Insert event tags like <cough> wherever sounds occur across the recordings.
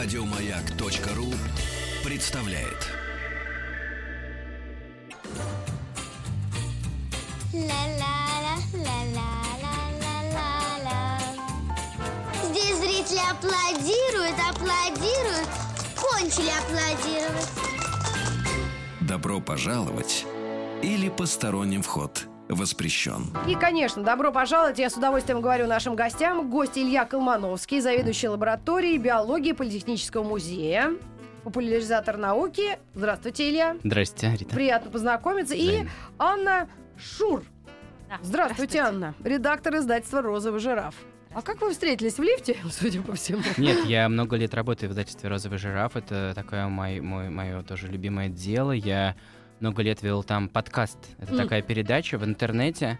Радиомаяк.ру представляет. Здесь зрители аплодируют, аплодируют, кончили аплодировать. Добро пожаловать или посторонним вход воспрещен. И, конечно, добро пожаловать. Я с удовольствием говорю нашим гостям. Гость Илья Колмановский, заведующий лабораторией биологии Политехнического музея, популяризатор науки. Здравствуйте, Илья. Здрасте, Рита. Приятно познакомиться. И Взаимно. Анна Шур. Здравствуйте, Анна. Редактор издательства «Розовый жираф». А как вы встретились в лифте, <laughs> судя по всему? Нет, я много лет работаю в издательстве «Розовый жираф». Это такое мой, мое тоже любимое дело. Я много лет вел там подкаст. Это М. такая передача в интернете,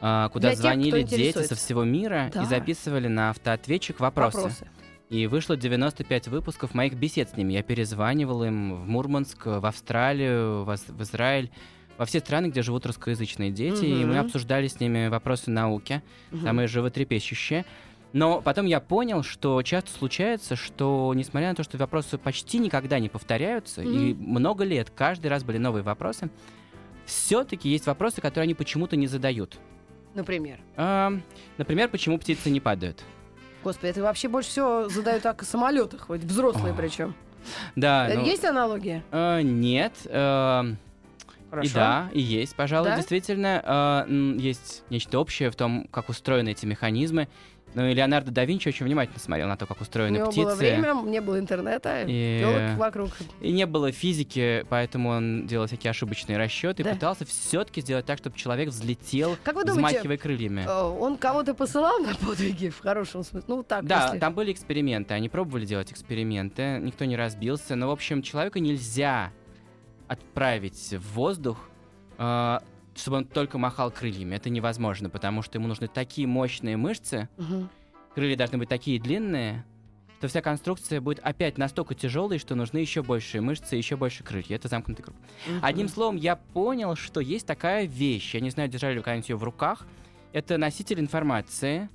а, куда Для тех, звонили дети интересуется. со всего мира Да. и записывали на автоответчик вопросы. Вопросы. И вышло 95 выпусков моих бесед с ними. Я перезванивал им в Мурманск, в Австралию, в, Израиль, во все страны, где живут русскоязычные дети, и мы обсуждали с ними вопросы науки, Мгм. самые животрепещущие. Но потом я понял, что часто случается, что несмотря на то, что вопросы почти никогда не повторяются, и много лет каждый раз были новые вопросы, все-таки есть вопросы, которые они почему-то не задают. Например. Ам, например, почему птицы не падают? Господи, это вообще больше всего задают так о самолетах, хоть взрослые О, причем. Да, ну, Есть аналогия? э, нет. эм, Хорошо. И да, и есть, пожалуй, Да? действительно. э, есть нечто общее в том, как устроены эти механизмы. Ну и Леонардо да Винчи очень внимательно смотрел на то, как У устроены него птицы. было время, не было интернета, И- вокруг. И не было физики, поэтому он делал всякие ошибочные расчеты Да. и пытался все-таки сделать так, чтобы человек взлетел, Как вы думаете, взмахивая крыльями. э, он кого-то посылал на подвиги в хорошем смысле? Ну, так, Да, если- там были эксперименты, они пробовали делать эксперименты, никто не разбился, но, в общем, человека нельзя отправить в воздух, э, чтобы он только махал крыльями. Это невозможно, потому что ему нужны такие мощные мышцы, Мгм. крылья должны быть такие длинные, что вся конструкция будет опять настолько тяжелой, что нужны еще большие мышцы еще больше крылья. Это замкнутый круг. Мгм. Одним словом, я понял, что есть такая вещь. Я не знаю, держали ли вы когда-нибудь ее в руках. Это носитель информации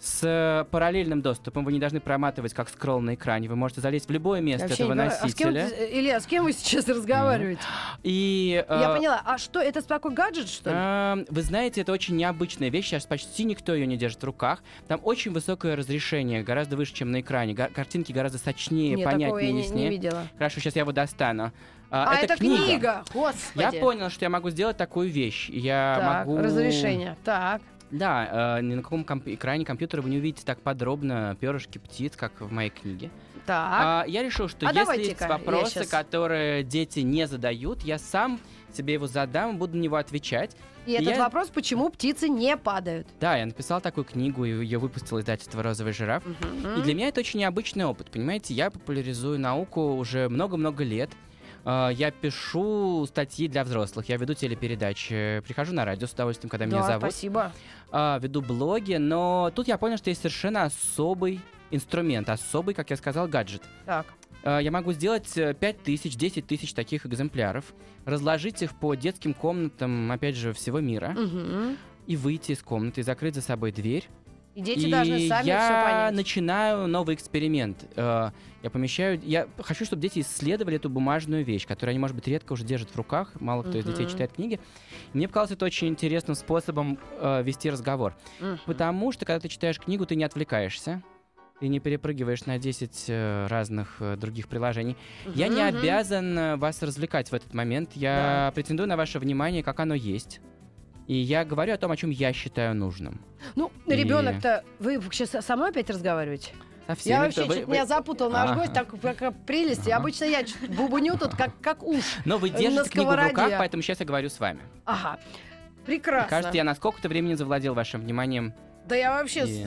с параллельным доступом. Вы не должны проматывать, как скролл на экране. Вы можете залезть в любое место Вообще этого не понимаю. А с кем, носителя. ты- Илья, с кем вы сейчас разговариваете? И, Я э, поняла. А что, это такой гаджет, что ли? Эм, Вы знаете, это очень необычная вещь. Сейчас почти никто ее не держит в руках. Там очень высокое разрешение, гораздо выше, чем на экране. Га- картинки гораздо сочнее, Нет, я понятнее, не, яснее. не видела. Хорошо, сейчас я его достану. А, это, книга. Господи. Я понял, что я могу сделать такую вещь. Я Так, могу... разрешение. Так. Да, э, ни на каком комп- экране компьютера вы не увидите так подробно перышки птиц, как в моей книге. Так. А, я решил, что А если есть вопросы, щас- которые дети не задают, я сам себе его задам, буду на него отвечать. И этот я- вопрос, почему птицы не падают? Да, я написал такую книгу, и ее выпустило издательство «Розовый жираф». И для меня это очень необычный опыт, понимаете? Я популяризую науку уже много-много лет. А, Я пишу статьи для взрослых, я веду телепередачи, прихожу на радио с удовольствием, когда меня Да, зовут. спасибо. а, веду блоги, но тут я понял, что есть совершенно особый инструмент, особый, как я сказал, гаджет. Так. А, Я могу сделать э, 5 тысяч, 10 тысяч таких экземпляров, разложить их по детским комнатам, опять же, всего мира, Мгм. и выйти из комнаты, закрыть за собой дверь. И дети и должны сами я все понять. начинаю новый эксперимент. Э, Я помещаю... Я хочу, чтобы дети исследовали эту бумажную вещь, которую они, может быть, редко уже держат в руках. Мало кто из детей читает книги. Мне показалось это очень интересным способом э, вести разговор. Мгм. Потому что, когда ты читаешь книгу, ты не отвлекаешься. Ты не перепрыгиваешь на 10 э, разных э, других приложений. Я не обязан э, вас развлекать в этот момент. Я претендую на ваше внимание, как оно есть. И я говорю о том, о чем я считаю нужным. Ну, И- ребенок-то... Вы сейчас со мной опять разговариваете? Я всеми, вообще кто- вы- чуть вы- меня запутал наш Ага. гость, так как прелесть. И Ага. обычно я чуть бубню тут, как, как уж. <laughs> Но вы на держите книгу в руках, поэтому сейчас я говорю с вами. Ага. Прекрасно. кажется, я на сколько-то времени завладел вашим вниманием. Да я вообще И-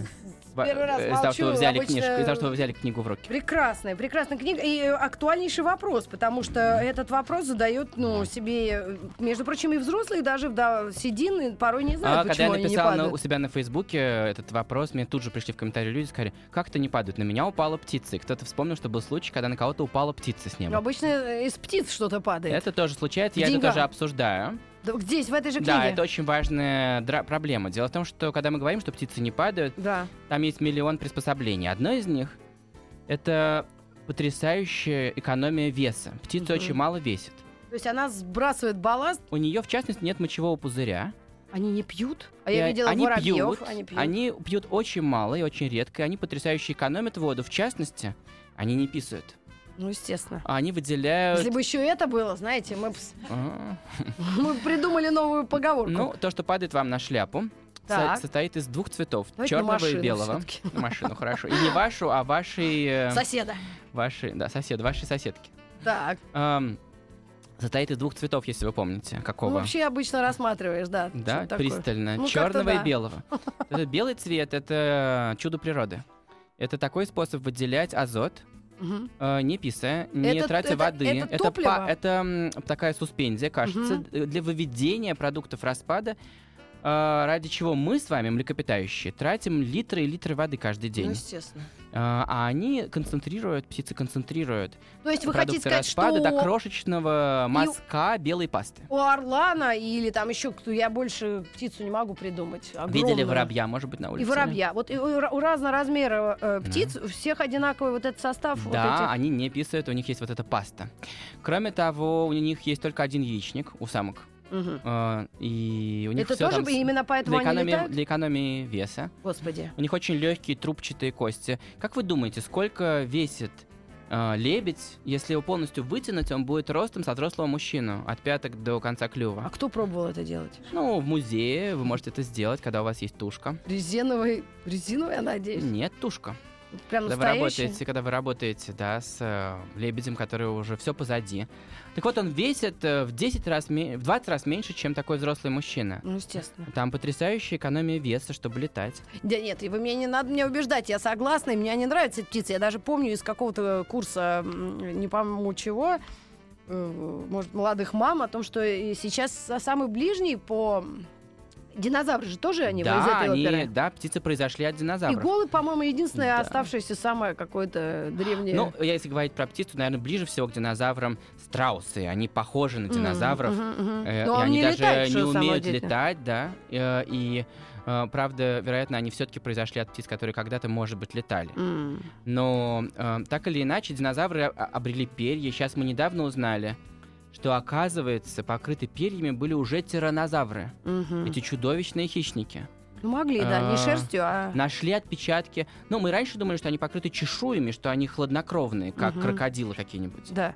Первый раз э, из-за того, что вы взяли обычно- книжку, из-за того, что вы взяли книгу в руки. Прекрасная, прекрасная книга и э, актуальнейший вопрос, потому что этот вопрос задает, ну, себе, э, между прочим, и взрослые даже да, седины порой не знают, А, когда я почему они не написал на- падают. у себя на Фейсбуке этот вопрос, мне тут же пришли в комментарии люди сказали, как это не падают? На меня упала птица. И кто-то вспомнил, что был случай, когда на кого-то упала птица с неба. Обычно э, из птиц что-то падает. Это тоже случается, я Деньгам. это тоже обсуждаю. Да, Здесь, в этой же книге. Да, это очень важная проблема. Дело в том, что когда мы говорим, что птицы не падают, Да. там есть миллион приспособлений. Одно из них — это потрясающая экономия веса. Птица Мгм. очень мало весит. То есть она сбрасывает балласт, У нее, в частности, нет мочевого пузыря. они не пьют. А я видела они воробьев, пьют, они пьют. они пьют очень мало и очень редко. и Они потрясающе экономят воду. В частности, они не писают. Ну, естественно. А Они выделяют... Если бы еще это было, знаете, мы, б с- А, <laughs> мы придумали новую поговорку. Ну, то, что падает вам на шляпу, Так. состоит из двух цветов. Давайте на черного и машину белого. всё-таки. На машину, хорошо. И не вашу, а вашей... э, Соседа. Вашей, да, сосед, вашей соседки. Так. Ам, состоит из двух цветов, если вы помните. Ну, Какого? вообще обычно рассматриваешь, да. Да, пристально. Ну, Черного да. и белого. <laughs> Это белый цвет это чудо природы. Это такой способ выделять азот, Э, не писая, не Это- тратя это- воды. это па- топливо? это м, такая суспензия, кажется, э, для выведения продуктов распада, ради чего мы с вами, млекопитающие, тратим литры и литры воды каждый Ну, день. естественно. А а они концентрируют, птицы концентрируют То есть вы хотите сказать, распада что до крошечного мазка белой пасты. у орлана или там еще кто, я больше птицу не могу придумать. Видели огромную. воробья, может быть, на улице? И воробья. Вот и у, ра- у разноразмера э, птиц у всех одинаковый вот этот состав. вот Да, этих. они не писают, у них есть вот эта паста. Кроме того, у них есть только один яичник у самок. Э, И у них Это тоже там именно поэтому для они экономии, летают? для экономии веса. Господи. У них очень легкие трубчатые кости. Как вы думаете, сколько весит э, лебедь? Если его полностью вытянуть, он будет ростом со взрослого мужчину, от пяток до конца А клюва. кто пробовал это делать? Ну, в музее вы можете это сделать, когда у вас есть тушка. Резиновый, резиновый, я надеюсь. Нет, тушка. Прям Когда вы, работаете, когда вы работаете, да, с э, лебедем, который уже все позади. Так вот, он весит э, в 10 раз, в 20 раз меньше, чем такой взрослый мужчина. Ну, естественно. Там потрясающая экономия веса, чтобы летать. Да нет, и вы мне не надо меня убеждать, я согласна, и мне не нравится эта птица. Я даже помню из какого-то курса, не помню чего, э, может, молодых мам, о том, что сейчас самый ближний по... Динозавры же тоже они да, из этой они, оперы. да, птицы произошли от И динозавров. голы, по-моему, единственное Да. оставшееся самое какое-то древнее. Ну, если говорить про птицу, наверное, ближе всего к динозаврам страусы. Они похожи на динозавров. мгм. э, Но и он они не даже летает, не умеют летать, да. э, и э, правда, вероятно, они все-таки произошли от птиц, которые когда-то, может быть, летали. М. Но э, так или иначе, динозавры о- обрели перья. Сейчас мы недавно узнали, что, оказывается, покрыты перьями были уже тиранозавры. Мгм. Эти чудовищные хищники. Ну, могли, да, не А, шерстью, а... Нашли отпечатки. Ну, мы раньше думали, что они покрыты чешуями, что они хладнокровные, как Мгм. крокодилы какие-нибудь. Да.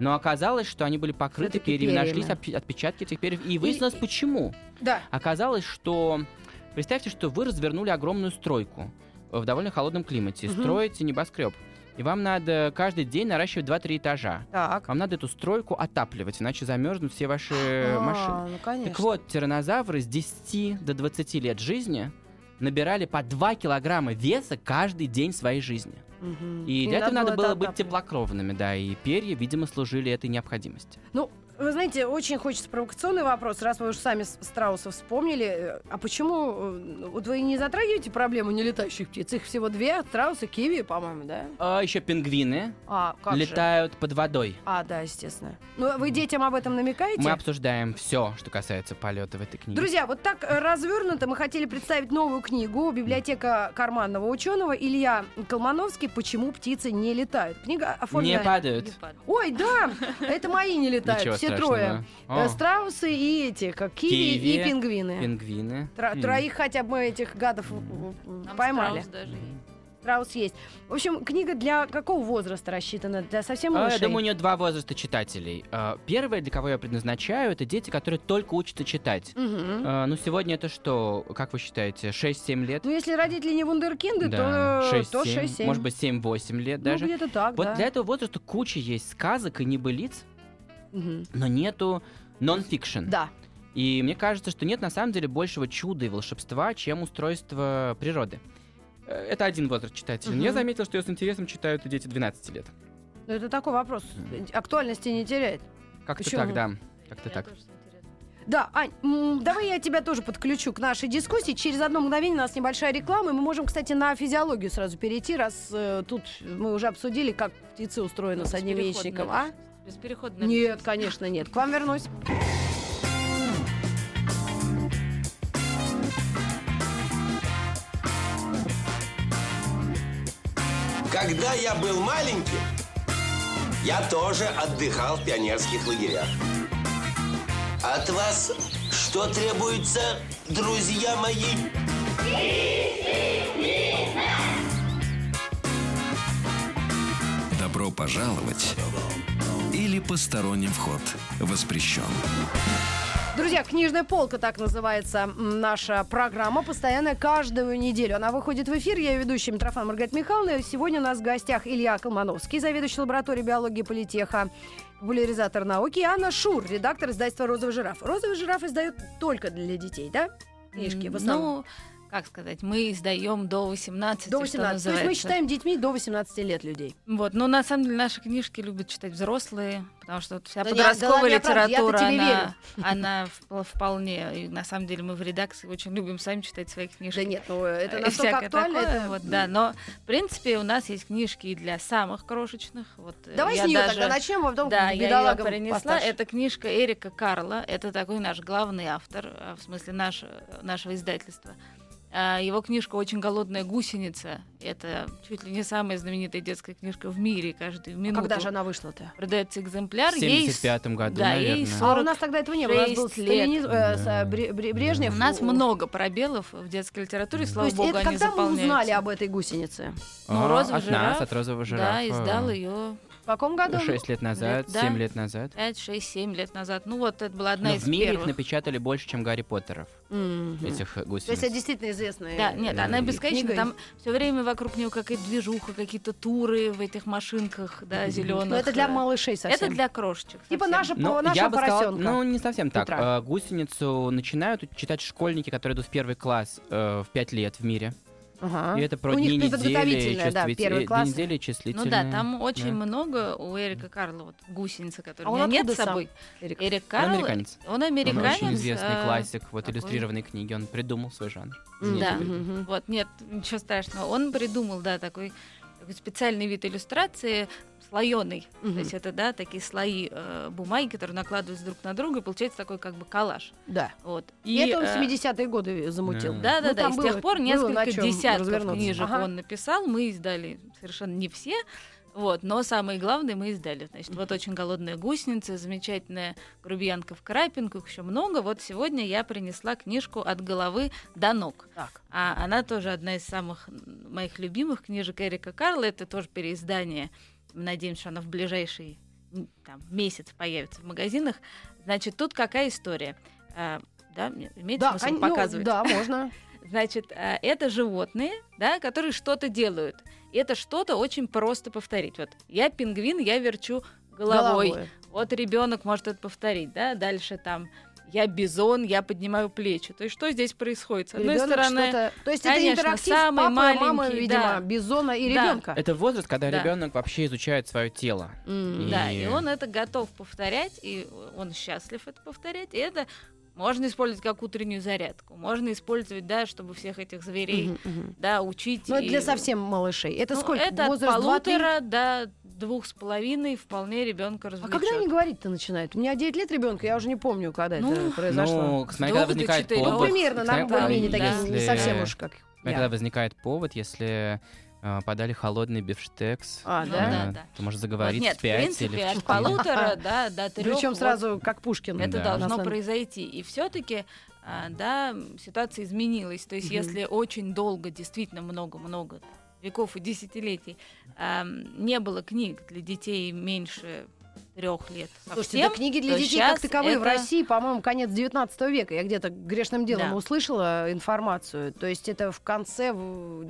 Но оказалось, что они были покрыты перьями. перьями. Нашлись отпечатки этих перьев. И выяснилось, почему. Да. Оказалось, что... Представьте, что вы развернули огромную стройку в довольно холодном климате. Мгм. Строите небоскреб. И вам надо каждый день наращивать 2-3 этажа. Так. Вам надо эту стройку отапливать, иначе замерзнут все ваши А, машины. ну, конечно. Так вот, тиранозавры с 10 до 20 лет жизни набирали по 2 килограмма веса каждый день своей жизни. Мгм. И для этого надо это было быть теплокровными, да, и перья, видимо, служили этой необходимости. Ну, вы знаете, очень хочется провокационный вопрос, раз вы уж сами страусов вспомнили. э, А почему э, вот вы не затрагиваете проблему нелетающих птиц? Их всего две, страусы, киви, по-моему, да? А еще пингвины А, как же? летают под водой. А, да, естественно. Ну, вы детям об этом намекаете? Мы обсуждаем все, что касается полета в этой книге. Друзья, вот так э, развернуто мы хотели представить новую книгу «Библиотека карманного ученого» Илья Колмановский «Почему птицы не летают». Книга не оформлена... падают. Ой, да, это мои не летают, все трое. О, Э, Страусы и эти, как киви, Киви, и пингвины. пингвины. Тро- М. Троих хотя бы мы этих гадов Там поймали. страус даже есть. Страус есть. В общем, книга для какого возраста рассчитана? Для совсем А, малышей? Я думаю, у нее два возраста читателей. А, Первое, для кого я предназначаю, это дети, которые только учатся читать. А, Ну, сегодня это что, как вы считаете, 6-7 лет? Ну, если родители не вундеркинды, Да, то, 6-7, то 6-7. может быть, 7-8 лет Ну, даже. где-то так, Вот да. для этого возраста куча есть сказок и небылиц, Мгм. но нету нон-фикшн. Да. И мне кажется, что нет на самом деле большего чуда и волшебства, чем устройство природы. Э, Это один возраст читателей. Но Я заметил, что ее с интересом читают и дети 12 лет. Ну, это такой вопрос. Актуальности не теряет. Как-то Почему? так, да. Как-то так. тоже. Да, Ань, давай я тебя тоже подключу к нашей дискуссии. Через одно мгновение у нас небольшая реклама. и Мы можем, кстати, на физиологию сразу перейти, раз э, тут мы уже обсудили, как птицы устроены Ну, с одним яичником. А? Без перехода. надо. Нет, конечно, нет. К вам вернусь. Когда я был маленьким, Я тоже отдыхал в пионерских лагерях. От вас что требуется, друзья мои? Добро пожаловать или посторонним вход воспрещен. Друзья, книжная полка, так называется наша программа, постоянная каждую неделю. Она выходит в эфир. Я ее ведущая Митрофан Маргарита Михайловна. Сегодня у нас в гостях Илья Колмановский, заведующий лабораторией биологии политеха, популяризатор науки, и Анна Шур, редактор издательства «Розовый жираф». «Розовый жираф» издает только для детей, да? Книжки в основном. Ну, как сказать, мы издаем до 18, до что 18. То есть мы считаем детьми до 18 лет людей. Вот, но на самом деле наши книжки любят читать взрослые, потому что вот вся Да подростковая я литература, тебе она, она вп- вполне, и на самом деле мы в редакции очень любим сами читать свои книжки. Да нет, ну это настолько актуально. такое, это- вот, да, но в принципе у нас есть книжки и для самых крошечных. Вот, э, Давай я с нее даже- тогда начнем, а потом Да, я ее принесла. постарше. Это книжка Эрика Карла. Это такой наш главный автор, а, в смысле наш, нашего издательства. А, Его книжка «Очень голодная гусеница». Это чуть ли не самая знаменитая детская книжка в мире. Каждую А минуту когда же она вышла-то? продается экземпляр. В Ей 75-м году, да, наверное. ей А у 40 нас тогда этого не было. У нас был 46 Сталиниз- э, с, Да. э, Бре- Брежнев. У нас много пробелов в детской литературе, То слава есть богу, это они когда мы узнали заполняются. об этой гусенице? Ну, А, «Розовый от нас, жираф», от розового жирафа. Да, издал ее В каком году? 6 лет назад, да. 7 лет назад. 5, 6, 7 лет назад. Ну вот, это была одна Но из в мире их первых. напечатали больше, чем Гарри Поттеров, Мгм. этих э, То есть гусениц. это действительно известная Да, нет, она книга. Там все время вокруг нее какая-то движуха, какие-то туры в этих машинках, да, зеленых. Но это для малышей совсем. Это для крошечек. Типа совсем. наша, Ну, нашего я бы сказал, поросенка. ну, не совсем так. Утра. Э, Гусеницу начинают читать школьники, которые идут в первый класс э, в 5 лет в мире. Ага. И это про У них дни недели, подготовительная, да, первый э, класс. Недели Ну числительные. да, там очень да. много у Эрика Карла, вот гусеница, которая А у он меня нет с собой. Эрик? Эрик Он Карл, американец. он Он американец. очень известный а, классик вот такой. иллюстрированной книги. Он придумал свой жанр. Да. Вот, нет, ничего страшного. Он придумал, да, такой специальный вид иллюстрации слоеный. Мгм. То есть это, да, такие слои э, бумаги, которые накладываются друг на друга, и получается такой как бы коллаж. Да. Вот. И, это он в э, 70-е годы замутил. Да, да, Ну, да. и с тех пор несколько десятков книжек Ага. он написал. Мы издали совершенно не все. Вот, но самые главные мы издали. Значит, вот очень голодная гусеница, замечательная грубиянка в крапинку, их еще много. Вот сегодня я принесла книжку от головы до ног. Так. А она тоже одна из самых моих любимых книжек Эрика Карла. Это тоже переиздание. Надеемся, что она в ближайший там, месяц появится в магазинах. Значит, тут какая история? А, да, имеет Да, смысл кон- ну, показывать? да, можно. <laughs> Значит, а, это животные, да, которые что-то делают. И это что-то очень просто повторить. Вот я пингвин, я верчу головой. Головой. Вот ребенок может это повторить, да. Дальше там я бизон, я поднимаю плечи. То есть что здесь происходит? С одной Ребёнок стороны, что-то- То есть это конечно, интерактив самый папы, мамы, маленький, видимо, да. Бизона и Да. ребенка. Это возраст, когда Да. ребенок вообще изучает свое тело. Да, И- и он это готов повторять, и он счастлив это повторять. И это можно использовать как утреннюю зарядку, можно использовать, да, чтобы всех этих зверей, Мгм, мгм. да, учить. Ну, и- для совсем малышей. Это Ну, сколько? Это от Возраст два-три? полутора до двух с половиной вполне ребенка А развлечет. когда они говорить-то начинают? У меня 9 лет ребенка, я уже не помню, когда Ну, это произошло. Ну, смотри, когда возникает. Ну, повод. примерно, смотри, нам более-менее да. такие, не совсем уж как. Когда возникает повод, если подали холодный бифштекс, А, Ну да? да, да. то может Вот заговорить нет, в в 5 принципе, или в от 4. полутора да, <laughs> до трех. Причем сразу как Пушкин. это Да. должно произойти. И все-таки, да, ситуация изменилась. То есть, Мгм. если очень долго, действительно много-много веков и десятилетий а, не было книг для детей меньше трех лет Слушайте, совсем, да книги для детей как таковые в это- России, по-моему, конец 19 века. Я где-то грешным делом Да. услышала информацию. То есть это в конце, в-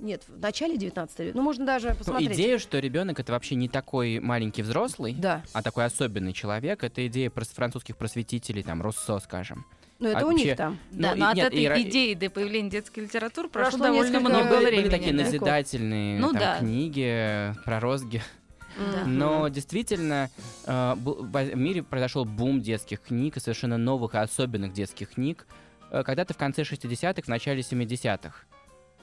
нет, в начале 19 века. Ну, можно даже Ну, посмотреть. идея, что ребенок это вообще не такой маленький взрослый, Да, а такой особенный человек, это идея французских просветителей, там, Руссо, скажем. но это А у вообще- них там. Да, Ну, и но от нет, этой и идеи до появления детской литературы прошло, Прошло довольно несколько много времени. были такие да. назидательные Ну там, да. книги про розги. Да. Но действительно э, в мире произошел бум детских книг, и совершенно новых и особенных детских книг. э, Когда-то в конце 60-х, в начале 70-х.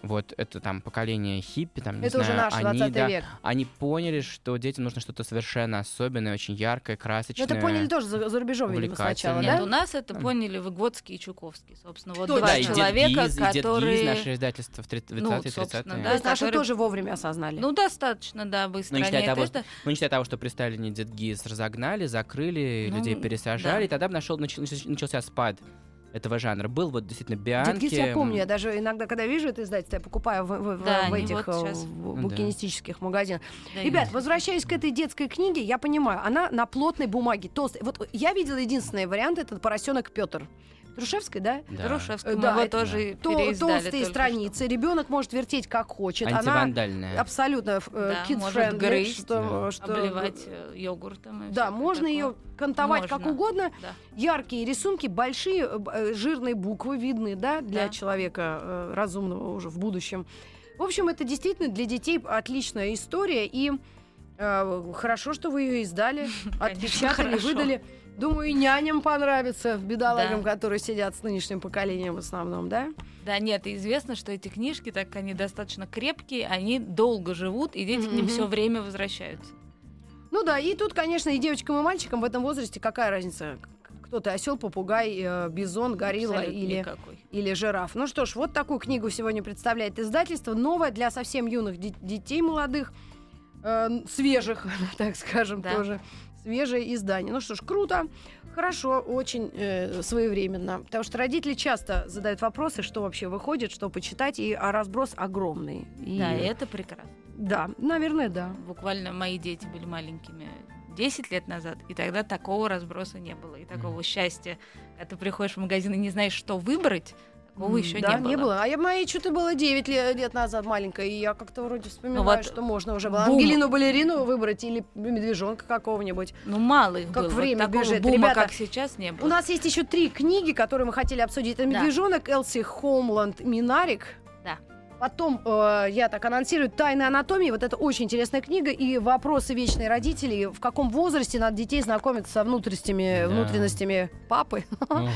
Вот это там поколение хиппи, там, не Это уже знаю, наш они, 20 да, век. они поняли, что детям нужно что-то совершенно особенное, очень яркое, Ну, красочное. Это поняли тоже за, за рубежом, видимо, сначала. Нет, да? у нас это поняли Выгодский и Чуковский, собственно. Вот Точно. два да, и Дед человека, Гиз, и Дед Гиз, которые... наше издательство в 30 Ну, 20-е, собственно, 30-е. да. То есть наши которые- тоже вовремя осознали. Ну, достаточно, да, Ну, быстро. не считая, того, это- что, ну, не считая того, что при Сталине Дед Гиз разогнали, закрыли, Ну, людей пересажали, да. и тогда нашел, нач- нач- начался спад этого жанра. Был вот действительно Бианки. Дед Гиз я помню, я даже иногда, когда вижу это издательство, я покупаю в, в- Да, в этих вот э, в Да. букинистических магазинах. да, Ребят, именно. возвращаясь к этой детской книге, я понимаю, она на плотной бумаге, толстой. Вот я видела единственный вариант, это поросенок Петр. Трушевской, да? Да. Друшевский, Э, да, его это- тоже То- переиздали толстые страницы, ребенок может вертеть как хочет. Она Антивандальная. абсолютно Да, kid может friendly, грызть, что, да. что. что- Обливать э, йогуртом. и Да, можно такое. ее кантовать как Можно. угодно. Да. Яркие рисунки, большие э, э, жирные буквы видны, да, для Да. человека э, разумного уже в будущем. В общем, это действительно для детей отличная история, и э, хорошо, что вы ее издали, <laughs> отпечатали, хорошо. выдали. Думаю, и няням понравится, бедолагам, Да. которые сидят с нынешним поколением в основном, да? Да, нет, известно, что эти книжки, так как они достаточно крепкие, они долго живут, и дети к ним все время возвращаются. Ну да, и тут, конечно, и девочкам, и мальчикам в этом возрасте какая разница? Кто ты, осел, попугай, э, бизон, горилла Абсолютно или никакой. или жираф. Ну что ж, вот такую книгу сегодня представляет издательство. Новое для совсем юных де- детей молодых, э, свежих, <laughs> так скажем, Да. тоже. Свежее издание. Ну что ж, круто. Хорошо, очень э, своевременно. Потому что родители часто задают вопросы, что вообще выходит, что почитать, и а разброс огромный. И- Да, это прекрасно. да, наверное, да. Буквально мои дети были маленькими 10 лет назад, и тогда такого разброса не было, и такого счастья. Когда ты приходишь в магазин и не знаешь, что выбрать, такого еще да, не было. А я моей что-то было 9 лет, лет назад маленькая, и я как-то вроде вспоминаю, Ну вот что можно уже было бум. Ангелину-балерину выбрать или медвежонка какого-нибудь. Ну, мало их Как было. время Такого бежит. бума, Ребята, как сейчас, не было. У нас есть еще три книги, которые мы хотели обсудить. Это Да. «Медвежонок», «Элси Хоумланд», «Минарик». Да. Потом, э, я так анонсирую, «Тайна анатомии». Вот это очень интересная книга. И «Вопросы вечной родителей». В каком возрасте надо детей знакомиться со внутренностями, Да. внутренностями папы? Ну,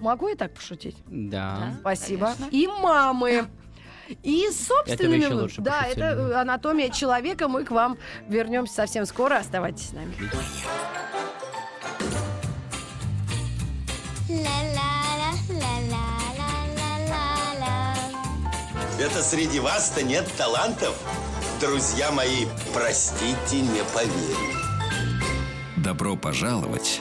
Могу я так пошутить? да. Да. Спасибо. конечно. И мамы. И собственными... еще лучше да, пошутили. это анатомия человека. Мы к вам вернемся совсем скоро. Оставайтесь с нами. Это среди вас-то нет талантов? Друзья мои, простите, не поверю. Добро пожаловать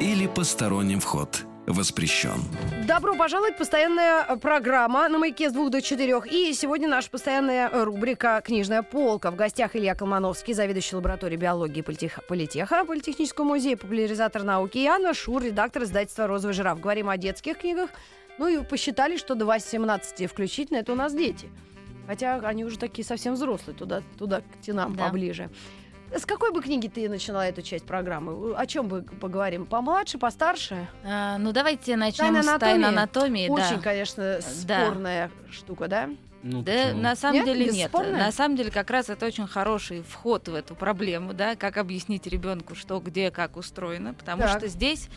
или посторонним вход воспрещен. Добро пожаловать! Постоянная э, программа на маяке с двух до четырех. И сегодня наша постоянная э, рубрика «Книжная полка». В гостях Илья Колмановский, заведующий лабораторией биологии политех... Политеха, Политехнического музея, популяризатор науки. И Анна Шур, редактор издательства «Розовый жираф». Говорим о детских книгах. Ну и посчитали, что до 18 включительно это у нас дети. Хотя они уже такие совсем взрослые, туда, туда к тенам Да. поближе. С какой бы книги ты начала эту часть программы? О чем бы поговорим? Помладше, постарше? А, ну, давайте начнем «Тайна с анатомии»? тайны анатомии. да. Очень, конечно, Да. спорная штука, да? Ну, Да, почему? на самом Нет? деле нет. Бесспорно? На самом деле как раз это очень хороший вход в эту проблему, да, как объяснить ребенку, что где, как устроено, потому Так. что здесь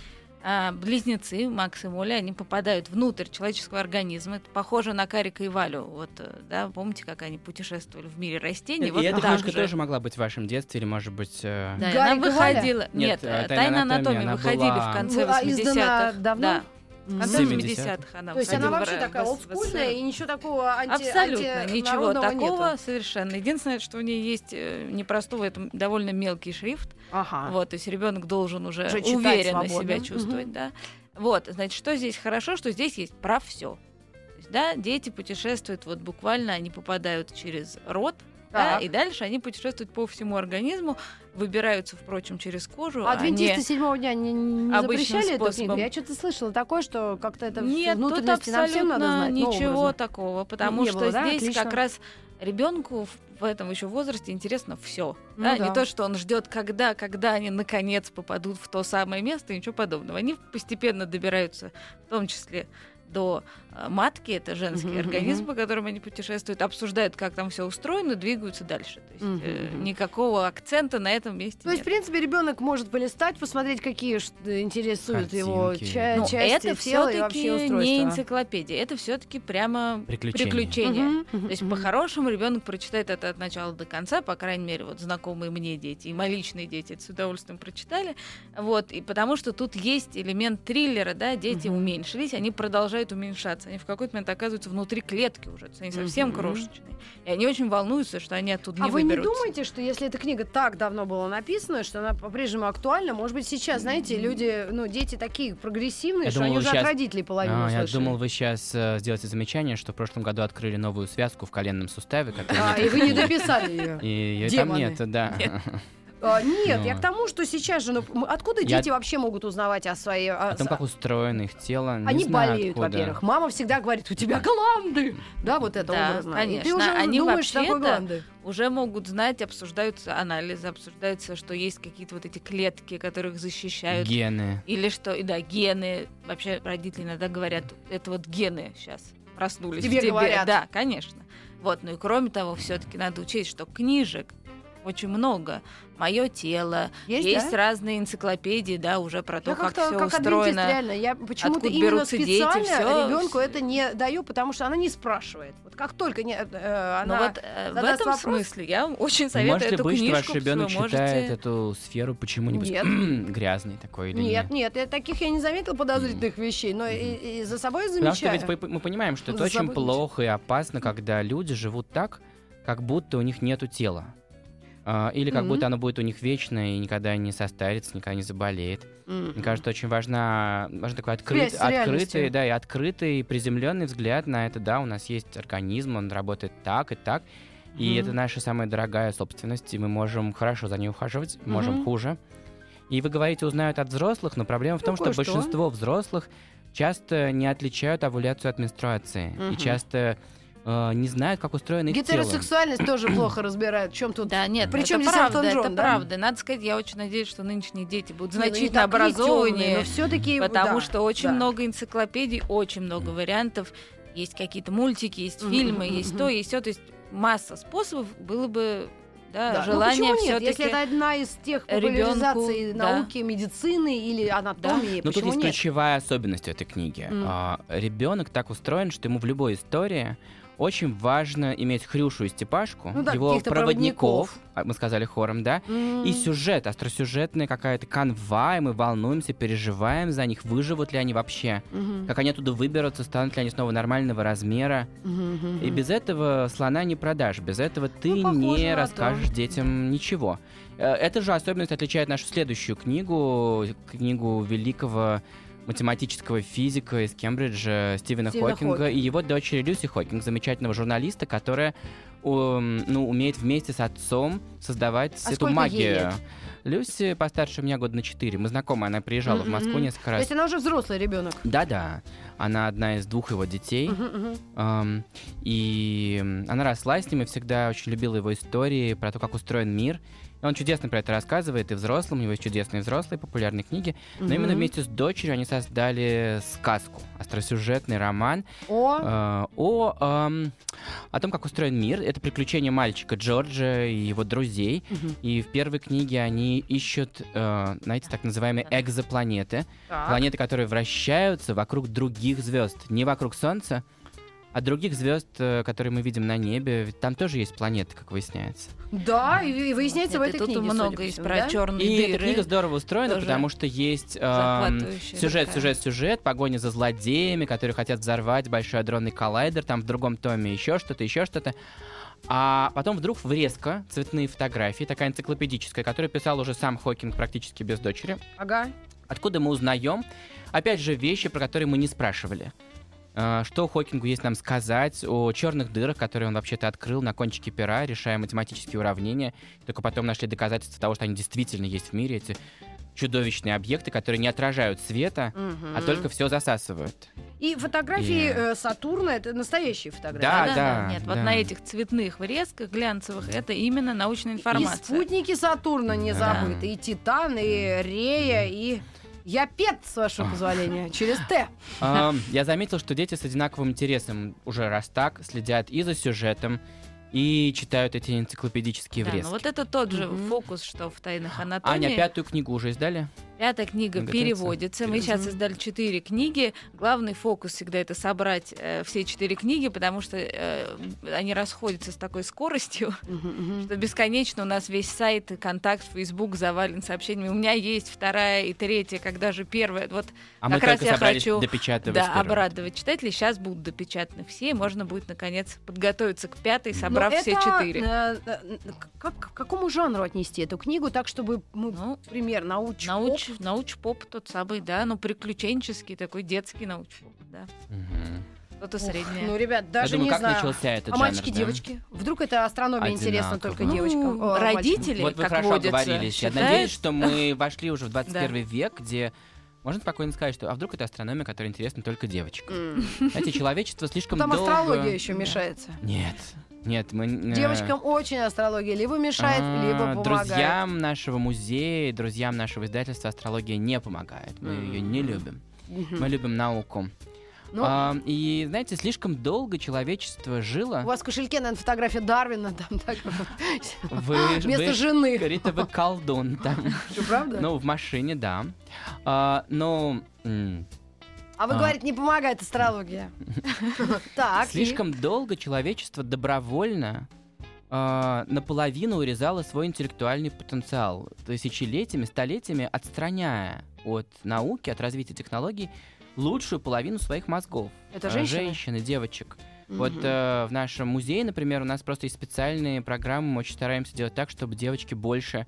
а, близнецы Макс и Моля, они попадают внутрь человеческого организма. Это похоже на Карика и Валю. Вот, э, да, помните, как они путешествовали в мире растений? И вот эта так книжка же. тоже могла быть в вашем детстве или, может быть... э, Да, и Гарик она и Валя? выходила. Нет, Нет, э, э, «Тайна Тайна анатомии», выходили была- в конце Ну, а издана 80-х. давно? Да, конце 70-х. 70-х она То есть она вообще такая олдскульная и ничего такого анти Абсолютно ничего такого нету. совершенно. Единственное, что у нее есть э, непростого, это довольно мелкий шрифт. Ага. Вот, то есть ребенок должен уже, Уже уверенно свободно. себя чувствовать, Мгм. да. Вот, значит, что здесь хорошо, что здесь есть про все. Да, дети путешествуют, вот буквально они попадают через рот, да, и дальше они путешествуют по всему организму, выбираются, впрочем, через кожу. А адвентисты седьмого дня не, не запрещали эту способом. книгу? Я что-то слышала такое, что как-то это Нет, тут абсолютно знать. ну, ничего такого, потому Не что было, да? здесь Отлично. как раз ребенку в этом еще возрасте интересно все. Ну да? да. Не то, что он ждет, когда, когда они наконец попадут в то самое место, и ничего подобного. Они постепенно добираются, в том числе до матки, это женский Мгм, организм, мгм. по которому они путешествуют, обсуждают, как там все устроено, двигаются дальше. То есть Мгм, э, никакого акцента на этом месте То есть, в принципе, ребенок может полистать, посмотреть, какие ш- интересуют его Картинки. ча- Но части это тела и все-таки не энциклопедия, это все-таки прямо Приключения. приключения. Мгм, мгм, То есть по-хорошему ребенок прочитает это от начала до конца, по крайней мере, вот знакомые мне дети и мои личные дети это с удовольствием прочитали. Вот, и потому что тут есть элемент триллера, да, дети Мгм. уменьшились, они продолжают уменьшаться. Они в какой-то момент оказываются внутри клетки уже, то есть они совсем Мгм. крошечные. И они очень волнуются, что они оттуда А не вы не выберутся. думаете, что если эта книга так давно была написана, что она по-прежнему актуальна, может быть, сейчас, знаете, люди, ну, дети такие прогрессивные, Я что думал, они уже щас- от родителей половину А, я думал, вы сейчас сделаете замечание, что в прошлом году открыли новую связку в коленном суставе, А, и вы не <laughs> дописали ее. И её там нет, да. <laughs> А, нет, я к тому, что сейчас же, ну, откуда Я- дети вообще могут узнавать о своей... о- О том, как устроено их тело, не Они знаю болеют, откуда. во-первых. Мама всегда говорит, у тебя гланды. Да, вот это Да, образно. И ты конечно. уже Они думаешь, что такое гланды. Уже могут знать, обсуждаются анализы, обсуждается, что есть какие-то вот эти клетки, которых защищают. Гены. Или что, и да, гены. Вообще родители иногда говорят, это вот гены сейчас проснулись Тебе в тебе. говорят. Да, конечно. Вот, ну и кроме того, все-таки надо учесть, что книжек очень много. Мое тело. Есть, Есть, да? разные энциклопедии, да, уже про то, Я как как-то все как адвентист устроено. реально. Я почему-то именно дети, специально ребенку это не даю, потому что она не спрашивает. Вот как только не, э, Но она вот э, в этом вопрос- смысле я очень советую Может ли эту быть, что книжку. ваш ребенок вы можете... эту сферу почему-нибудь Нет. <clears throat> грязной такой или Нет, нет, я таких я не заметила подозрительных вещей, но и, и за собой Потому что замечаю. ведь мы- понимаем, что это очень собой плохо и опасно, когда люди живут так, как будто у них нету тела. А, Или как Мгм. будто оно будет у них вечно и никогда не состарится, никогда не заболеет. Мгм. Мне кажется, очень важна, важен такой открыт- Связь открытый, да, и открытый, приземленный взгляд на это. Да, у нас есть организм, он работает так и так. И Мгм. это наша самая дорогая собственность, и мы можем хорошо за ней ухаживать, можем Мгм. хуже. И вы говорите, узнают от взрослых, но проблема в том, Ну, что кое-что. большинство взрослых часто не отличают овуляцию от менструации. Мгм. И часто э, не знают, как устроено их тело. Гетеросексуальность тоже плохо разбирает. В чем тут? Да, нет, Причем это здесь правда, Элтон это Джон, да? правда. Надо сказать, я очень надеюсь, что нынешние дети будут Не, ну, значительно такие тёмные, образованнее, но все-таки потому что очень да. много энциклопедий, очень много вариантов. Есть какие-то мультики, есть фильмы, есть то, есть все. То есть масса способов было бы да, Да. Ну, желание нет? все-таки... Если это одна из тех популяризаций да. науки, медицины или анатомии, Но тут почему есть нет? ключевая особенность этой книги. Мгм. ребенок так устроен, что ему в любой истории очень важно иметь Хрюшу и Степашку, Ну да, его проводников, проводников. а, мы сказали хором, да, М. и сюжет, остросюжетная какая-то канва, и мы волнуемся, переживаем за них, выживут ли они вообще, Мгм. как они оттуда выберутся, станут ли они снова нормального размера. Мгм, И без этого слона не продашь, без этого ты Ну, не на то. расскажешь детям ничего. Э, Эта же особенность отличает нашу следующую книгу, книгу великого математического физика из Кембриджа Стивена, Стивена Хокинга Хокинга. и его дочери Люси Хокинг, замечательного журналиста, которая ум, ну, умеет вместе с отцом создавать А эту магию. Люси постарше меня года на 4. Мы знакомы, она приезжала в Москву несколько То раз. есть она уже взрослый ребенок. Да-да, она одна из двух его детей. Ам, и м, она росла с ним и всегда очень любила его истории про то, как устроен мир. Он чудесно про это рассказывает и взрослым, у него есть чудесные взрослые популярные книги. Но именно вместе с дочерью они создали сказку, остросюжетный роман О, э, о, ам, о том, как устроен мир. Это приключения мальчика Джорджа и его друзей. Мгм. И в первой книге они ищут, э, знаете, так называемые экзопланеты. так. Планеты, которые вращаются вокруг других звезд, не вокруг Солнца, а других звезд, э, которые мы видим на небе. Ведь там тоже есть планеты, как выясняется. Да, и, и выясняется в Нет, и этой тут книге. много есть про да? черные И дыры. эта книга здорово устроена, тоже потому что есть эм, захватывающая сюжет, такая. сюжет, сюжет, погоня за злодеями, которые хотят взорвать большой адронный коллайдер, там в другом томе еще что-то, еще что-то. А потом вдруг врезка, цветные фотографии, такая энциклопедическая, которую писал уже сам Хокинг практически без дочери. Ага. Откуда мы узнаем, опять же, вещи, про которые мы не спрашивали. А, Что Хокингу есть нам сказать о черных дырах, которые он вообще-то открыл на кончике пера, решая математические уравнения. Только потом нашли доказательства того, что они действительно есть в мире, эти чудовищные объекты, которые не отражают света, а Мгм. только все засасывают. И фотографии И- э, Сатурна это настоящие фотографии. Да, Да, да, Нет, вот да. на этих цветных врезках глянцевых это именно научная И информация. спутники Сатурна не Да. забыты, и Титан, и Рея, и Я пет, с вашего позволения, через Т. А, Я заметил, что дети с одинаковым интересом уже раз так следят и за сюжетом, и читают эти энциклопедические Да, врезки. ну вот это тот же Мгм. фокус, что в «Тайнах анатомии». Аня, пятую книгу уже издали? Пятая книга Готовится? переводится. Мы сейчас издали четыре книги. Главный фокус всегда это собрать э, все четыре книги, потому что э, они расходятся с такой скоростью, что бесконечно у нас весь сайт, контакт, Facebook завален сообщениями. У меня есть вторая и третья, когда же первая. Вот А Как мы раз я хочу, да, обрадовать читателей. Сейчас будут допечатаны все, и можно будет наконец подготовиться к пятой, Но собрав все это, четыре. э, э, как, к какому жанру отнести эту книгу, так чтобы мы, Ну, пример, науч науч, науч-поп тот самый, да, ну приключенческий такой детский науч-поп, да, что-то среднее. Ну, ребят, даже Я думаю, не как знаю. начался этот а жанр, мальчики, да? девочки? Вдруг это астрономия интересна только Ну, девочкам? о, мальчикам? родители, Вот вы как хорошо водится, оговорились. Я надеюсь, что мы <laughs> вошли уже в 21 век, где можно спокойно сказать, что а вдруг это астрономия, которая интересна только девочкам. М. Знаете, человечество слишком Там долго... астрология еще мешается. Нет, нет, мы... э, Девочкам очень астрология либо мешает, а, либо помогает. Друзьям нашего музея, друзьям нашего издательства астрология не помогает. Мы ее не любим. Мы любим науку. Ну, А, и, знаете, слишком долго человечество жило... У вас в кошельке, наверное, фотография Дарвина там <laughs> так. Вы, Вместо вы, жены. Говорит, вы колдун там. Что, правда? Ну, в машине, да. А, но а вы а. говорите, не помогает астрология. <laughs> Так. слишком долго человечество добровольно а, наполовину урезало свой интеллектуальный потенциал, тысячелетиями, столетиями отстраняя от науки, от развития технологий лучшую половину своих мозгов. Это А, женщины? Женщин и девочек. Вот Мгм. э, в нашем музее, например, у нас просто есть специальные программы, мы очень стараемся делать так, чтобы девочки больше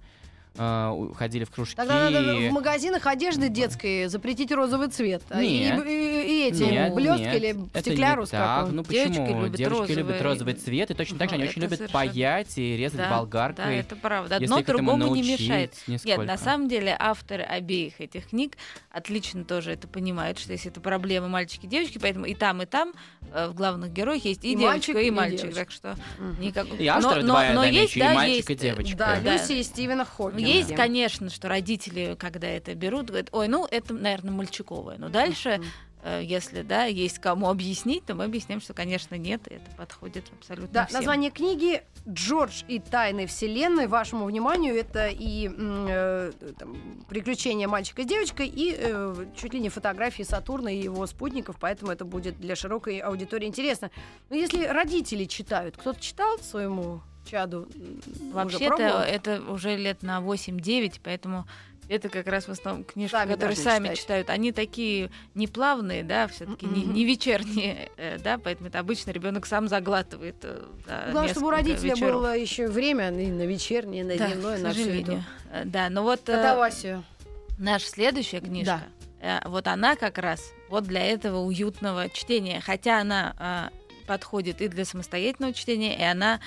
э, у- ходили в кружки. Тогда надо в магазинах одежды детской запретить розовый цвет. А, и- Нет. И, и эти Нет, блестки нет, или это стеклярус не так. Ну Девочки почему? любят Девочки любят розовый. розовый цвет, и точно так же они очень это любят совершенно- паять и резать Да, болгаркой. Да, это правда. Одно другому не научить, мешает. нисколько. Нет, на самом деле авторы обеих этих книг отлично тоже это понимают, что если это проблема мальчики и девочки, поэтому и там, и там э, в главных героях есть и, И девочка, мальчик, и и мальчик. девочка. Так что никак... И авторы но, но, но есть, и да, мальчик, есть, и э, девочка. Да, Да. Люси и Стивена Хокинга. Есть, конечно, что родители, когда это берут, говорят, ой, ну это, наверное, мальчиковое. Но дальше, э, если, да, есть кому объяснить, то мы объясняем, что, конечно, нет, это подходит абсолютно Да, всем. название книги «Джордж и тайны вселенной». Вашему вниманию это и э, там, приключения мальчика с девочкой, и э, чуть ли не фотографии Сатурна и его спутников, поэтому это будет для широкой аудитории интересно. Но если родители читают, кто-то читал своему чаду? Вообще-то это уже лет на 8-9, поэтому это как раз в основном книжки, Сами которые сами читать. читают. Они такие не плавные, да, все-таки не, Мгм. не вечерние, <laughs> э, да, поэтому это обычно ребенок сам заглатывает. э, за Главное, чтобы у родителя вечеров. было еще время и на вечернее, на Да, дневное, на эту сожалению. Э, Да, но вот катавасию. наша следующая книжка, э, вот она как раз вот для этого уютного чтения, хотя она подходит и для самостоятельного чтения, и она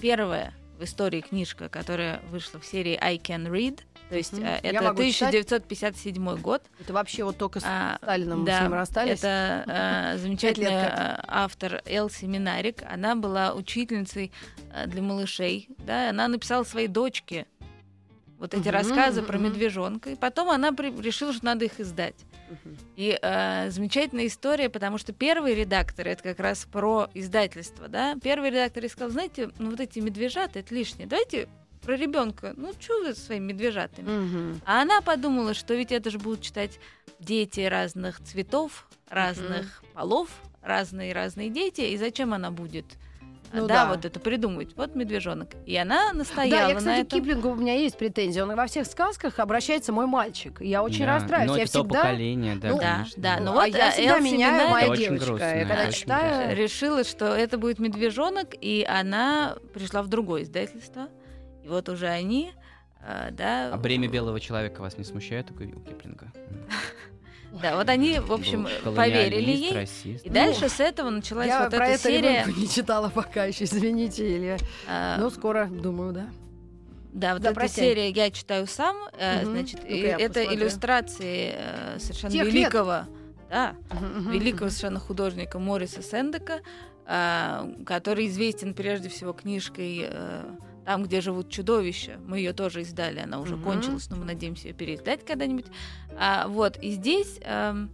первая в истории книжка, которая вышла в серии I Can Read, то есть Я это могу читать. 1957 год. Это вообще вот только с А, Сталином да, с ним расстались. Это <laughs> лет как. э, автор Элси Минарик. Она была учительницей для малышей. Да, она написала своей дочке вот эти Мгм, рассказы про медвежонка. И потом она при- решила, что надо их издать. И э, замечательная история, потому что первый редактор это как раз про издательство, да. Первый редактор сказал, знаете, ну вот эти медвежата это лишнее. Давайте про ребенка. Ну что вы со своими медвежатами? А она подумала, что ведь это же будут читать дети разных цветов, разных полов, разные-разные дети, и зачем она будет? Ну да, да. вот это придумывать. Вот медвежонок. И она Да, настояла я, на кстати, к этом. Киплингу у меня есть претензии. Он во всех сказках обращается мой мальчик. Я очень Да, расстраиваюсь. но я это то всегда поколение, да, Ну, Да, конечно. да, ну а вот, я а, всегда Элси меняю моя Это очень девочка. грустно, Я когда читаю, решила, что это будет медвежонок, и она пришла в другое издательство. И вот уже они, э, да, А бремя белого человека вас не смущает у Киплинга? <laughs> да, вот они, в общем, поверили ей. расист. И дальше с этого началась я вот про эта это серия. ребенка <laughs> не читала пока еще, извините, Илья. э, Ну, скоро, думаю, да. Да, вот Да, эта прощай. серия я читаю сам. Мгм. Значит, я это посмотрю. иллюстрации э, совершенно Тех лет. великого, да, Мгм, мгм, великого совершенно художника Мориса Сендека, а, который известен прежде всего книжкой э, там, где живут чудовища. Мы ее тоже издали, она уже Мгм. кончилась, но мы надеемся ее переиздать когда-нибудь. А, вот, и здесь эм,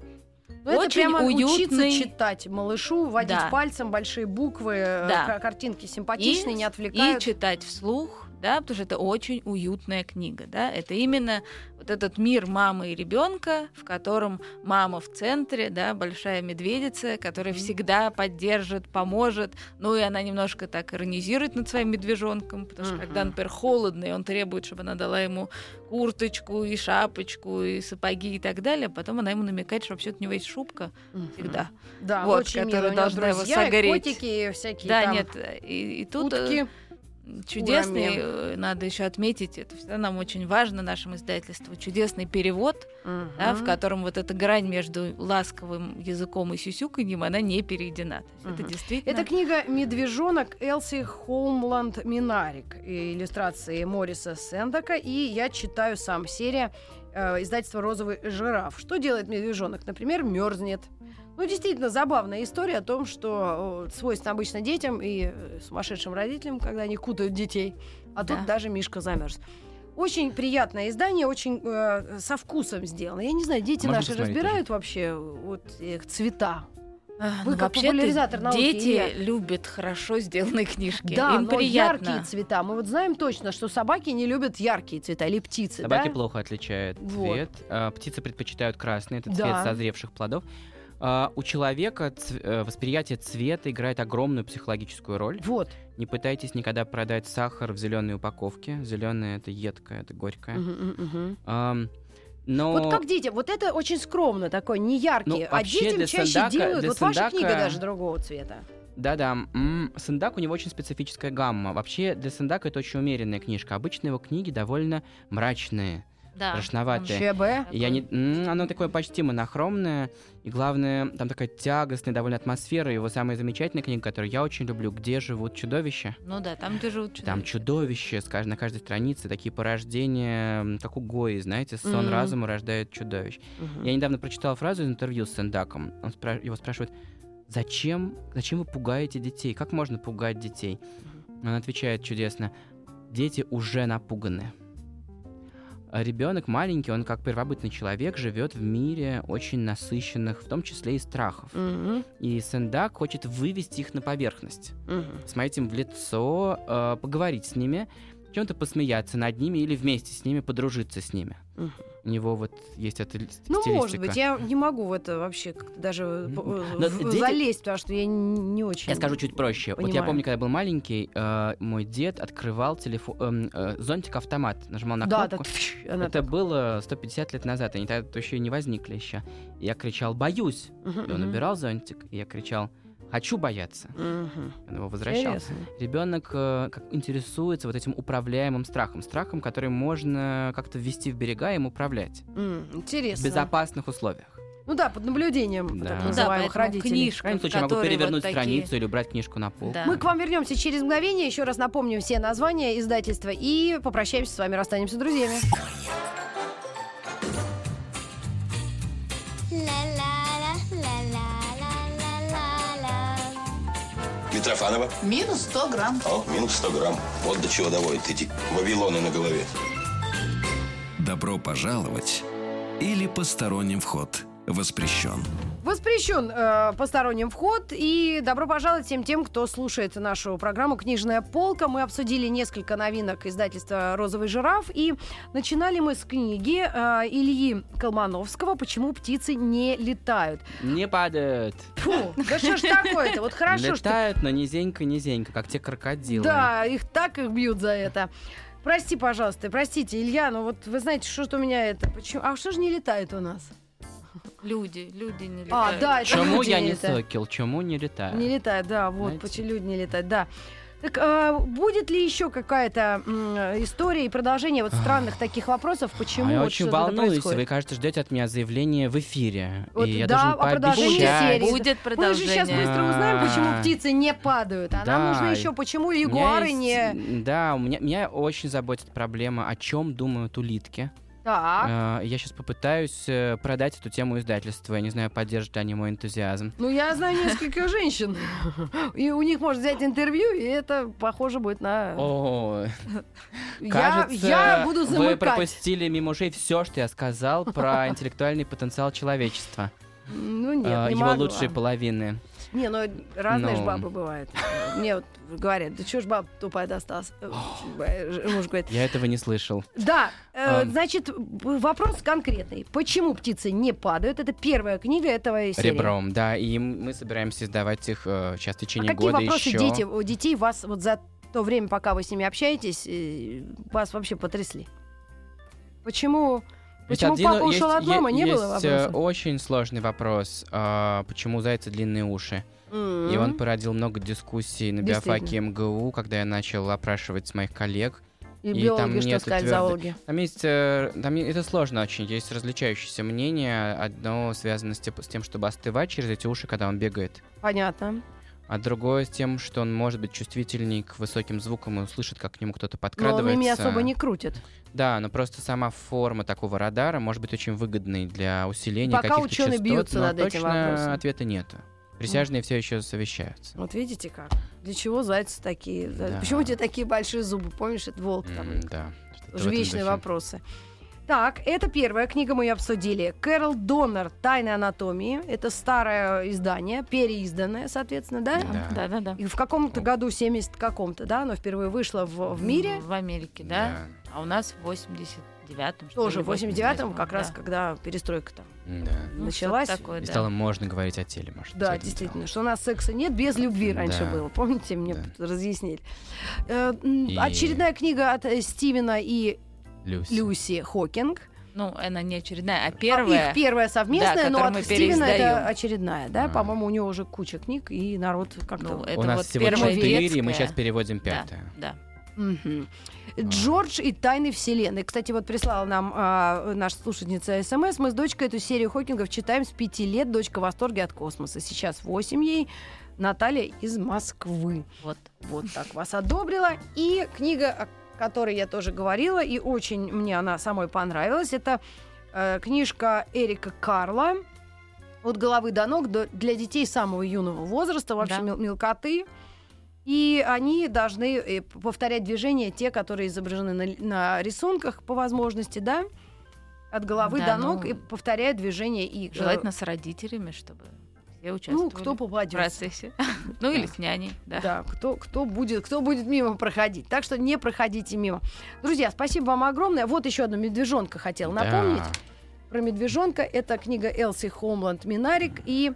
Ну, это Очень прямо учиться уютный- читать малышу, водить Да. пальцем большие буквы, э, Да. ка- картинки симпатичные, И- не и отвлекают. читать вслух, да, потому что это очень уютная книга, да, это именно вот этот мир мамы и ребенка, в котором мама в центре, да, большая медведица, которая всегда поддержит, поможет, ну и она немножко так иронизирует над своим медвежонком, потому что когда, например, холодно, и он требует, чтобы она дала ему курточку и шапочку и сапоги и так далее, а потом она ему намекает, что вообще у него есть шубка всегда. Да, Вот, очень мило. которая него должна его друзья, и согреть. котики, всякие Да, там нет, и, и тут э, утки. Чудесный, Урамен. э, надо еще отметить, это всегда нам очень важно, нашему издательству, чудесный перевод, да, в котором вот эта грань между ласковым языком и сюсюканьем, она не есть Мгм. Это действительно... Это книга «Медвежонок» Элси Хоумланд Минарик. Иллюстрации Мориса Сендака. И я читаю сам. Серия э, издательства «Розовый жираф». Что делает медвежонок? Например, мерзнет. Ну, действительно, забавная история о том, что э, свойственно обычно детям и э, сумасшедшим родителям, когда они кутают детей. А Да. тут даже Мишка замерз. Очень приятное издание, очень э, со вкусом сделано. Я не знаю, дети Можно наши разбирают вообще вот их цвета. А, Вы ну, как популяризатор науки, Дети любят хорошо сделанные книжки. Да, Им но приятно. яркие цвета. Мы вот знаем точно, что собаки не любят яркие цвета или птицы, Собаки да? плохо отличают Вот. цвет. А, птицы предпочитают красный, это Да. цвет созревших плодов. А, у человека ц- э, восприятие цвета играет огромную психологическую роль. Вот. Не пытайтесь никогда продать сахар в зеленой упаковке. Зеленая это едкое, это. Ам, но Вот как детям, вот это очень скромно такой, не яркий, Ну, а детям чаще Сандака- делают. Вот ваша Сандака- книга даже другого цвета. Да-да, м, Сандак у него очень специфическая гамма. Вообще для Сандака это очень умеренная книжка. Обычно его книги довольно мрачные, Да. страшноватые. ЧБ. Я не... Оно такое почти монохромное, и главное, там такая тягостная довольно атмосфера. Его самая замечательная книга, которую я очень люблю, «Где живут чудовища». Ну да, там где живут Там чудовища. чудовища, скажем, на каждой странице такие порождения, как у Гои, знаете, сон Мгм. разума рождает чудовищ. Мгм. Я недавно прочитал фразу из интервью с Сендаком. Он спра- его спрашивает, зачем, зачем вы пугаете детей? Как можно пугать детей? Он отвечает чудесно, дети уже напуганы. А ребенок маленький, он как первобытный человек живет в мире очень насыщенных, в том числе и страхов. Мгм, И Сендак хочет вывести их на поверхность, мгм. смотреть им в лицо, э, поговорить с ними, чем-то посмеяться над ними или вместе с ними подружиться с ними. Мгм. У него вот есть эта Ну, стилистика. может быть, я не могу в это вообще как-то даже э, э, Но в- дети- залезть, потому что я не очень... Я скажу чуть проще. Вот я понимаю. помню, когда был маленький, э, мой дед открывал телефон, зонтик-автомат, нажимал на Да, кнопку. так, Это так- было 150 лет назад, они тогда еще и не возникли еще. Я кричал «боюсь!» Мгм, И он мгм. убирал зонтик, и я кричал «хочу бояться!» Мгм. Он его возвращал. Интересно. Ребенок э, как интересуется вот этим управляемым страхом, страхом, который можно как-то ввести в берега и им управлять М, в Интересно. безопасных условиях. Ну да, под наблюдением Да. так Ну да, называемых родителей. В книжка, крайнем в случае, я могу которой вот перевернуть такие- страницу или убрать книжку на пол. Да. Мы к вам вернемся через мгновение. Еще раз напомним все названия издательства и попрощаемся с вами, расстанемся друзьями. Митрофанова? Минус 100 грамм. О, минус 100 грамм. Вот до чего доводят эти вавилоны на голове. Добро пожаловать или посторонним вход воспрещен. Воспрещен э, посторонним вход. И добро пожаловать всем тем, кто слушает нашу программу «Книжная полка». Мы обсудили несколько новинок издательства «Розовый жираф». И начинали мы с книги э, Ильи Колмановского «Почему птицы не летают». Не падают. Фу, да что ж такое-то? Вот хорошо, что Летают, но низенько-низенько, как те крокодилы. Да, их так их бьют за это. Прости, пожалуйста, простите, Илья, но вот вы знаете, что, что у меня это... Почему? А что же не летает у нас? Люди, люди не А, летают. да, это Чему люди я не летают. сокел, чему не летаю? Не летает, да, вот, Знаете? почему люди не летают, да. Так а, будет ли еще какая-то м, история и продолжение вот странных таких вопросов, почему А я вот очень что-то это волнуюсь. происходит? Вы, кажется, ждете от меня заявление в эфире. Вот и я да, должен а продолжение пообещать. серии. Будет Мы же продолжение. сейчас быстро узнаем, почему А. птицы не падают. А нам Да. нужно еще, почему У меня ягуары есть- не... Да, у меня, меня очень заботит проблема, о чем думают улитки. Так. А, Я сейчас попытаюсь э, продать эту тему издательства. Я не знаю, поддержат ли они мой энтузиазм. Ну, я знаю нескольких женщин. <laughs> И у них можно взять интервью, и это похоже будет на... О, кажется, я буду вы замыкать. пропустили мимо ушей все, что я сказал про <laughs> интеллектуальный потенциал человечества. Ну, нет, А, не Его могла. лучшие половины. Не, ну разные ж Ну. бабы бывают. Мне вот говорят, да чё ж баба тупая досталась? Э, Муж говорит, Я этого не слышал. Да, э, А. значит, вопрос конкретный. Почему птицы не падают? Это первая книга этого серии. Ребром, да, и мы собираемся издавать их э, сейчас в А течение какие года вопросы еще. дети, у детей вас вот за то время, пока вы с ними общаетесь, э, вас вообще потрясли? Почему, почему один- папа ушел есть- от дома, не есть, было э, вопроса? очень сложный вопрос, а, почему у зайца длинные уши. И М. он породил много дискуссий на биофаке МГУ, когда я начал опрашивать моих коллег. И и биологи там что нету сказали, твёрдой- зоологи? Там есть, э, там е- это сложно очень, есть различающиеся мнения. Одно связано с тем, чтобы остывать через эти уши, когда он бегает. Понятно. А другое с тем, что он может быть чувствительней к высоким звукам и услышит, как к нему кто-то Но подкрадывается. он ими особо не крутит. Да, но просто сама форма такого радара может быть очень выгодной для усиления Пока каких-то ученые частот, бьются но над этим точно вопросом. ответа нету. Присяжные все еще совещаются. Вот видите как? Для чего зайцы такие? Да. Почему у тебя такие большие зубы? Помнишь, это волк там? М, да. этом вечные духе. вопросы. Так, это первая книга мы ее обсудили. Кэрол Доннер «Тайны анатомии». Это старое издание, переизданное, соответственно, да? Да. Да, да, да. И в каком-то году, 70 каком-то, да, оно впервые вышло в, в мире. В Америке, да? А у нас в 89-м. что Тоже ли, в 89-м, 88-м, как раз, да. когда перестройка там Да. Ну, началась. что-то такое, И да. стало можно говорить о теле, может Да, действительно, делом. что у нас секса нет, без любви раньше Да. было. Помните, мне Да. тут разъяснили. Э, И- Очередная книга от э, Стивена и Люси. Люси Хокинг. Ну, она не очередная, а А, первая. Их первая совместная, Да, но от мы Стивена это очередная, да? А. По-моему, у него уже куча книг, и народ как-то... Ну, это У нас вот всего четыре, и мы сейчас переводим Да, пятое. да. Мгм. Джордж и тайны вселенной. Кстати, вот прислала нам а, наша слушательница СМС. Мы с дочкой эту серию Хокингов читаем с пяти лет. Дочка в восторге от космоса. Сейчас восемь ей. Наталья из Москвы. Вот. Вот так вас одобрила. И книга, которой я тоже говорила, и очень мне она самой понравилась, это э, книжка Эрика Карла «От головы до ног» до- для детей самого юного возраста, вообще Да. мел- мелкоты. И они должны э, повторять движения, те, которые изображены на, на рисунках по возможности, да? От головы Да, до ног ну, и повторяют движения. И, э, Желательно с родителями, чтобы все ну, участвовали кто в попадет. процессе. <laughs> Ну, или с няней, да. Да, кто, кто, будет, кто будет мимо проходить. Так что не проходите мимо. Друзья, спасибо вам огромное. Вот еще одна медвежонка хотела напомнить. Да. Про медвежонка. Это книга Элси Хомланд Минарик и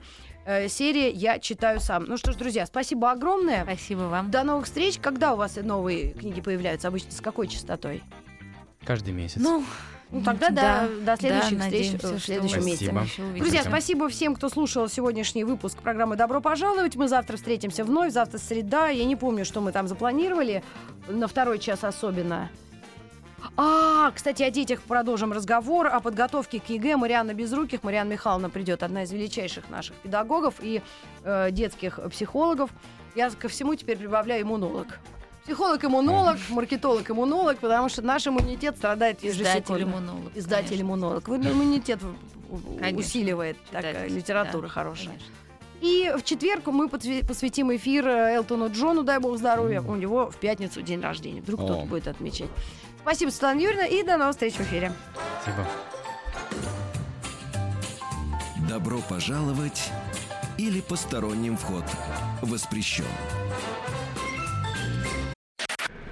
э, серия «Я читаю сам». Ну что ж, друзья, спасибо огромное. Спасибо вам. До новых встреч. Когда у вас новые книги появляются? Обычно с какой частотой? Каждый месяц. Ну, Ну, тогда да, до, до следующих да, встреч надеемся, в следующем Спасибо. месяце. Друзья, Спасибо. спасибо всем, кто слушал сегодняшний выпуск программы «Добро пожаловать». Мы завтра встретимся вновь. Завтра среда. Я не помню, что мы там запланировали. На второй час особенно. А, кстати, о детях продолжим разговор. О подготовке к ЕГЭ Марьяна Безруких. Марьяна Михайловна придет, одна из величайших наших педагогов и э, детских психологов. Я ко всему теперь прибавляю иммунолог. Психолог-иммунолог, маркетолог-иммунолог, потому что наш иммунитет страдает ежесекундно. Издатель-иммунолог. Издатель-иммунолог. Вы- Иммунитет Конечно. усиливает. Такая Читательский, литература да, хорошая. конечно. И в четверг мы посвятим эфир э, Элтону Джону, дай бог здоровья. У него в пятницу день рождения. Вдруг кто-то будет отмечать. Спасибо, Светлана Юрьевна, и до новых встреч в эфире. Спасибо. Добро пожаловать или посторонним вход воспрещен.